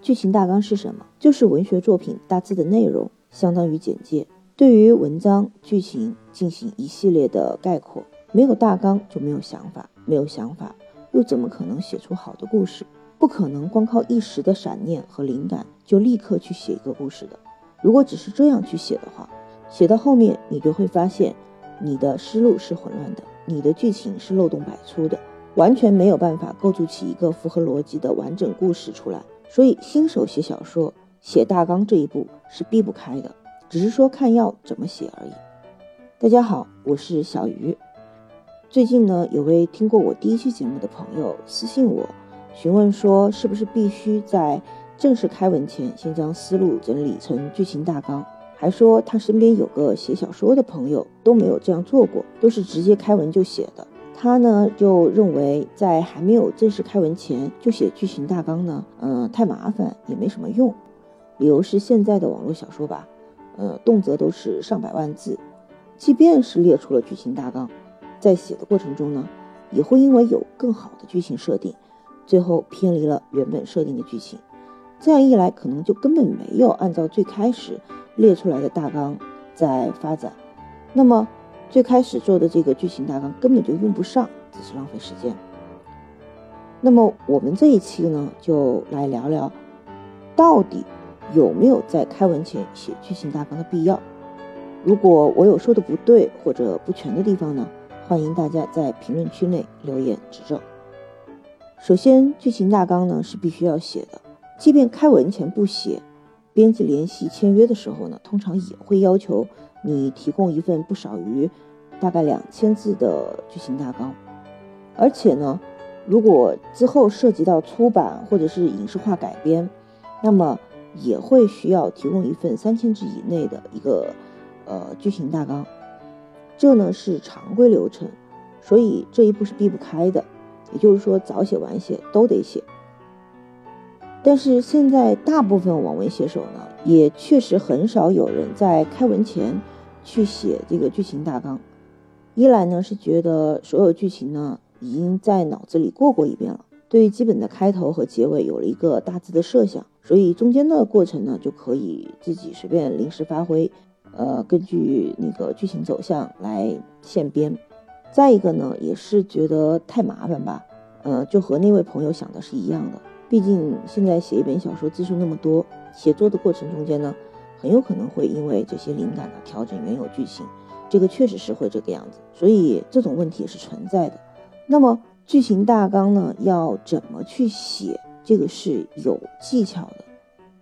剧情大纲是什么？就是文学作品大致的内容，相当于简介，对于文章剧情进行一系列的概括。没有大纲就没有想法，没有想法又怎么可能写出好的故事？不可能光靠一时的闪念和灵感就立刻去写一个故事的。如果只是这样去写的话，写到后面你就会发现，你的思路是混乱的，你的剧情是漏洞百出的，完全没有办法构筑起一个符合逻辑的完整故事出来。所以，新手写小说写大纲这一步是避不开的，只是说看要怎么写而已。大家好，我是小鱼。最近呢，有位听过我第一期节目的朋友私信我，询问说是不是必须在正式开文前先将思路整理成剧情大纲，还说他身边有个写小说的朋友都没有这样做过，都是直接开文就写的。他呢就认为在还没有正式开文前就写剧情大纲呢，嗯，太麻烦也没什么用。理由是现在的网络小说吧，呃，动辄都是上百万字，即便是列出了剧情大纲。在写的过程中呢，也会因为有更好的剧情设定，最后偏离了原本设定的剧情。这样一来，可能就根本没有按照最开始列出来的大纲在发展。那么最开始做的这个剧情大纲根本就用不上，只是浪费时间。那么我们这一期呢，就来聊聊，到底有没有在开文前写剧情大纲的必要？如果我有说的不对或者不全的地方呢？欢迎大家在评论区内留言指正。首先，剧情大纲呢是必须要写的，即便开文前不写，编辑联系签约的时候呢，通常也会要求你提供一份不少于大概两千字的剧情大纲。而且呢，如果之后涉及到出版或者是影视化改编，那么也会需要提供一份三千字以内的一个呃剧情大纲。这呢是常规流程，所以这一步是避不开的。也就是说，早写晚写都得写。但是现在大部分网文写手呢，也确实很少有人在开文前去写这个剧情大纲。一来呢是觉得所有剧情呢已经在脑子里过过一遍了，对于基本的开头和结尾有了一个大致的设想，所以中间的过程呢就可以自己随便临时发挥。呃，根据那个剧情走向来现编，再一个呢，也是觉得太麻烦吧。呃，就和那位朋友想的是一样的。毕竟现在写一本小说字数那么多，写作的过程中间呢，很有可能会因为这些灵感呢调整原有剧情，这个确实是会这个样子。所以这种问题是存在的。那么剧情大纲呢，要怎么去写？这个是有技巧的。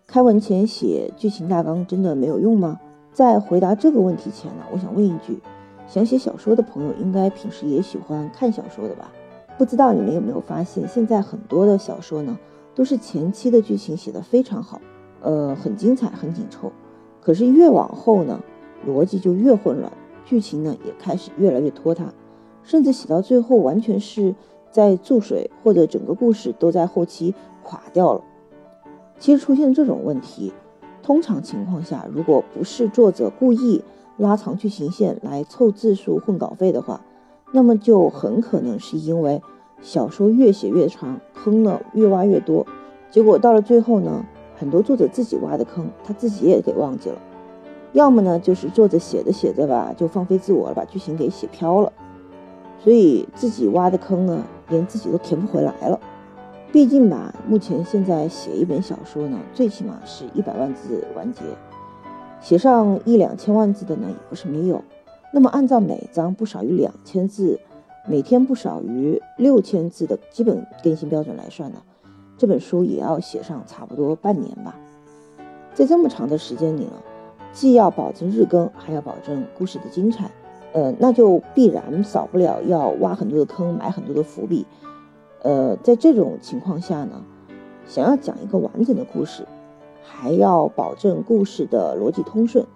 开文前写剧情大纲真的没有用吗？在回答这个问题前呢，我想问一句：想写小说的朋友，应该平时也喜欢看小说的吧？不知道你们有没有发现，现在很多的小说呢，都是前期的剧情写得非常好，呃，很精彩，很紧凑。可是越往后呢，逻辑就越混乱，剧情呢也开始越来越拖沓，甚至写到最后，完全是在注水，或者整个故事都在后期垮掉了。其实出现这种问题。通常情况下，如果不是作者故意拉长剧情线来凑字数混稿费的话，那么就很可能是因为小说越写越长，坑呢越挖越多，结果到了最后呢，很多作者自己挖的坑，他自己也给忘记了；要么呢，就是作者写着写着吧，就放飞自我了，把剧情给写飘了，所以自己挖的坑呢，连自己都填不回来了。毕竟吧，目前现在写一本小说呢，最起码是一百万字完结，写上一两千万字的呢也不是没有。那么按照每章不少于两千字，每天不少于六千字的基本更新标准来算呢，这本书也要写上差不多半年吧。在这么长的时间里呢，既要保证日更，还要保证故事的精彩，呃，那就必然少不了要挖很多的坑，埋很多的伏笔。呃，在这种情况下呢，想要讲一个完整的故事，还要保证故事的逻辑通顺，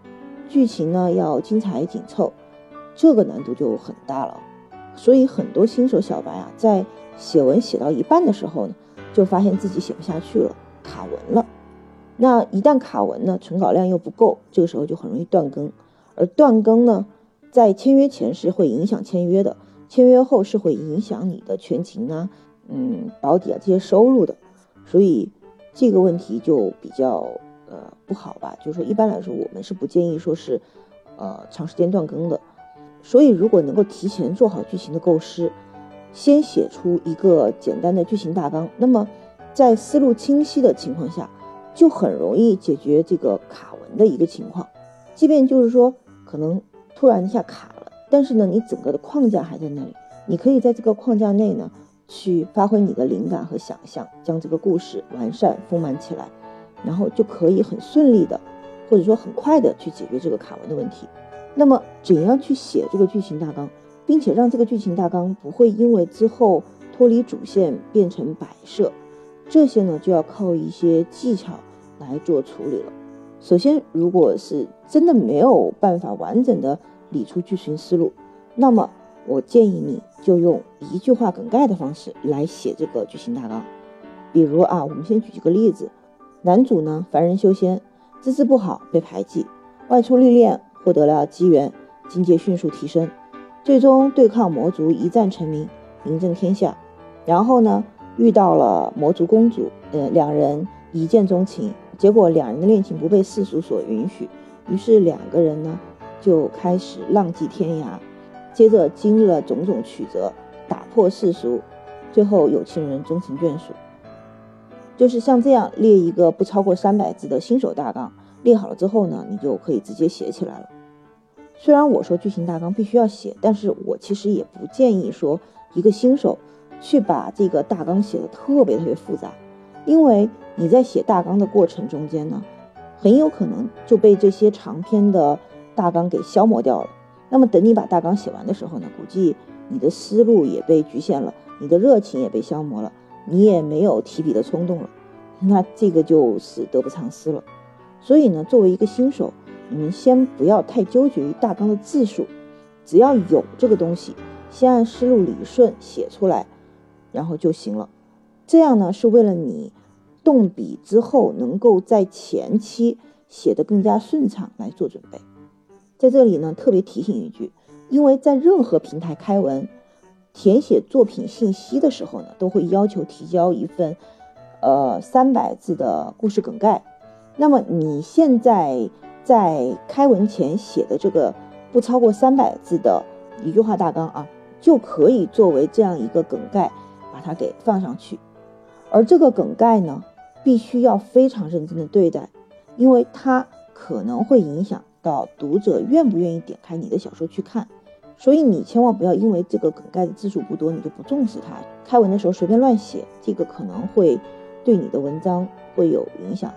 剧情呢要精彩紧凑，这个难度就很大了。所以很多新手小白啊，在写文写到一半的时候呢，就发现自己写不下去了，卡文了。那一旦卡文呢，存稿量又不够，这个时候就很容易断更。而断更呢，在签约前是会影响签约的，签约后是会影响你的全勤啊。嗯，保底啊这些收入的，所以这个问题就比较呃不好吧。就是说，一般来说，我们是不建议说是呃长时间断更的。所以，如果能够提前做好剧情的构思，先写出一个简单的剧情大纲，那么在思路清晰的情况下，就很容易解决这个卡文的一个情况。即便就是说可能突然一下卡了，但是呢，你整个的框架还在那里，你可以在这个框架内呢。去发挥你的灵感和想象，将这个故事完善丰满起来，然后就可以很顺利的，或者说很快的去解决这个卡文的问题。那么，怎样去写这个剧情大纲，并且让这个剧情大纲不会因为之后脱离主线变成摆设？这些呢，就要靠一些技巧来做处理了。首先，如果是真的没有办法完整的理出剧情思路，那么。我建议你就用一句话梗概的方式来写这个剧情大纲。比如啊，我们先举几个例子：男主呢，凡人修仙，资质不好，被排挤，外出历练，获得了机缘，境界迅速提升，最终对抗魔族，一战成名，名震天下。然后呢，遇到了魔族公主，呃，两人一见钟情。结果两人的恋情不被世俗所允许，于是两个人呢就开始浪迹天涯。接着经历了种种曲折，打破世俗，最后有情人终成眷属。就是像这样列一个不超过三百字的新手大纲，列好了之后呢，你就可以直接写起来了。虽然我说剧情大纲必须要写，但是我其实也不建议说一个新手去把这个大纲写的特别特别复杂，因为你在写大纲的过程中间呢，很有可能就被这些长篇的大纲给消磨掉了。那么等你把大纲写完的时候呢，估计你的思路也被局限了，你的热情也被消磨了，你也没有提笔的冲动了，那这个就是得不偿失了。所以呢，作为一个新手，你们先不要太纠结于大纲的字数，只要有这个东西，先按思路理顺写出来，然后就行了。这样呢，是为了你动笔之后能够在前期写的更加顺畅来做准备。在这里呢，特别提醒一句，因为在任何平台开文填写作品信息的时候呢，都会要求提交一份呃三百字的故事梗概。那么你现在在开文前写的这个不超过三百字的一句话大纲啊，就可以作为这样一个梗概，把它给放上去。而这个梗概呢，必须要非常认真的对待，因为它可能会影响。到读者愿不愿意点开你的小说去看，所以你千万不要因为这个梗概的字数不多，你就不重视它。开文的时候随便乱写，这个可能会对你的文章会有影响。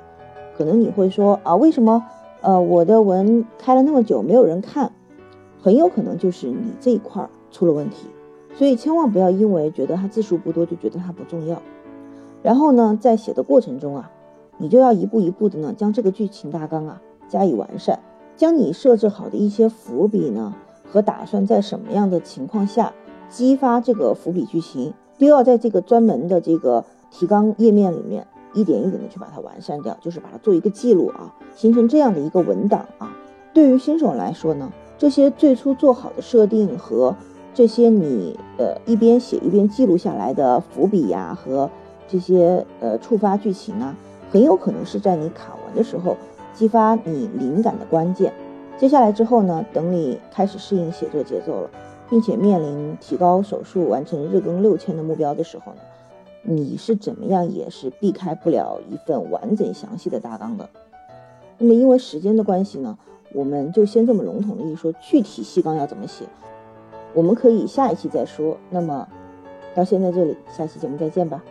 可能你会说啊，为什么呃我的文开了那么久没有人看？很有可能就是你这一块出了问题。所以千万不要因为觉得它字数不多就觉得它不重要。然后呢，在写的过程中啊，你就要一步一步的呢将这个剧情大纲啊加以完善。将你设置好的一些伏笔呢，和打算在什么样的情况下激发这个伏笔剧情，都要在这个专门的这个提纲页面里面一点一点的去把它完善掉，就是把它做一个记录啊，形成这样的一个文档啊。对于新手来说呢，这些最初做好的设定和这些你呃一边写一边记录下来的伏笔呀和这些呃触发剧情啊，很有可能是在你卡完的时候。激发你灵感的关键。接下来之后呢？等你开始适应写作节奏了，并且面临提高手速、完成日更六千的目标的时候呢，你是怎么样也是避开不了一份完整详细的大纲的。那么因为时间的关系呢，我们就先这么笼统的一说，具体细纲要怎么写，我们可以下一期再说。那么到现在这里，下期节目再见吧。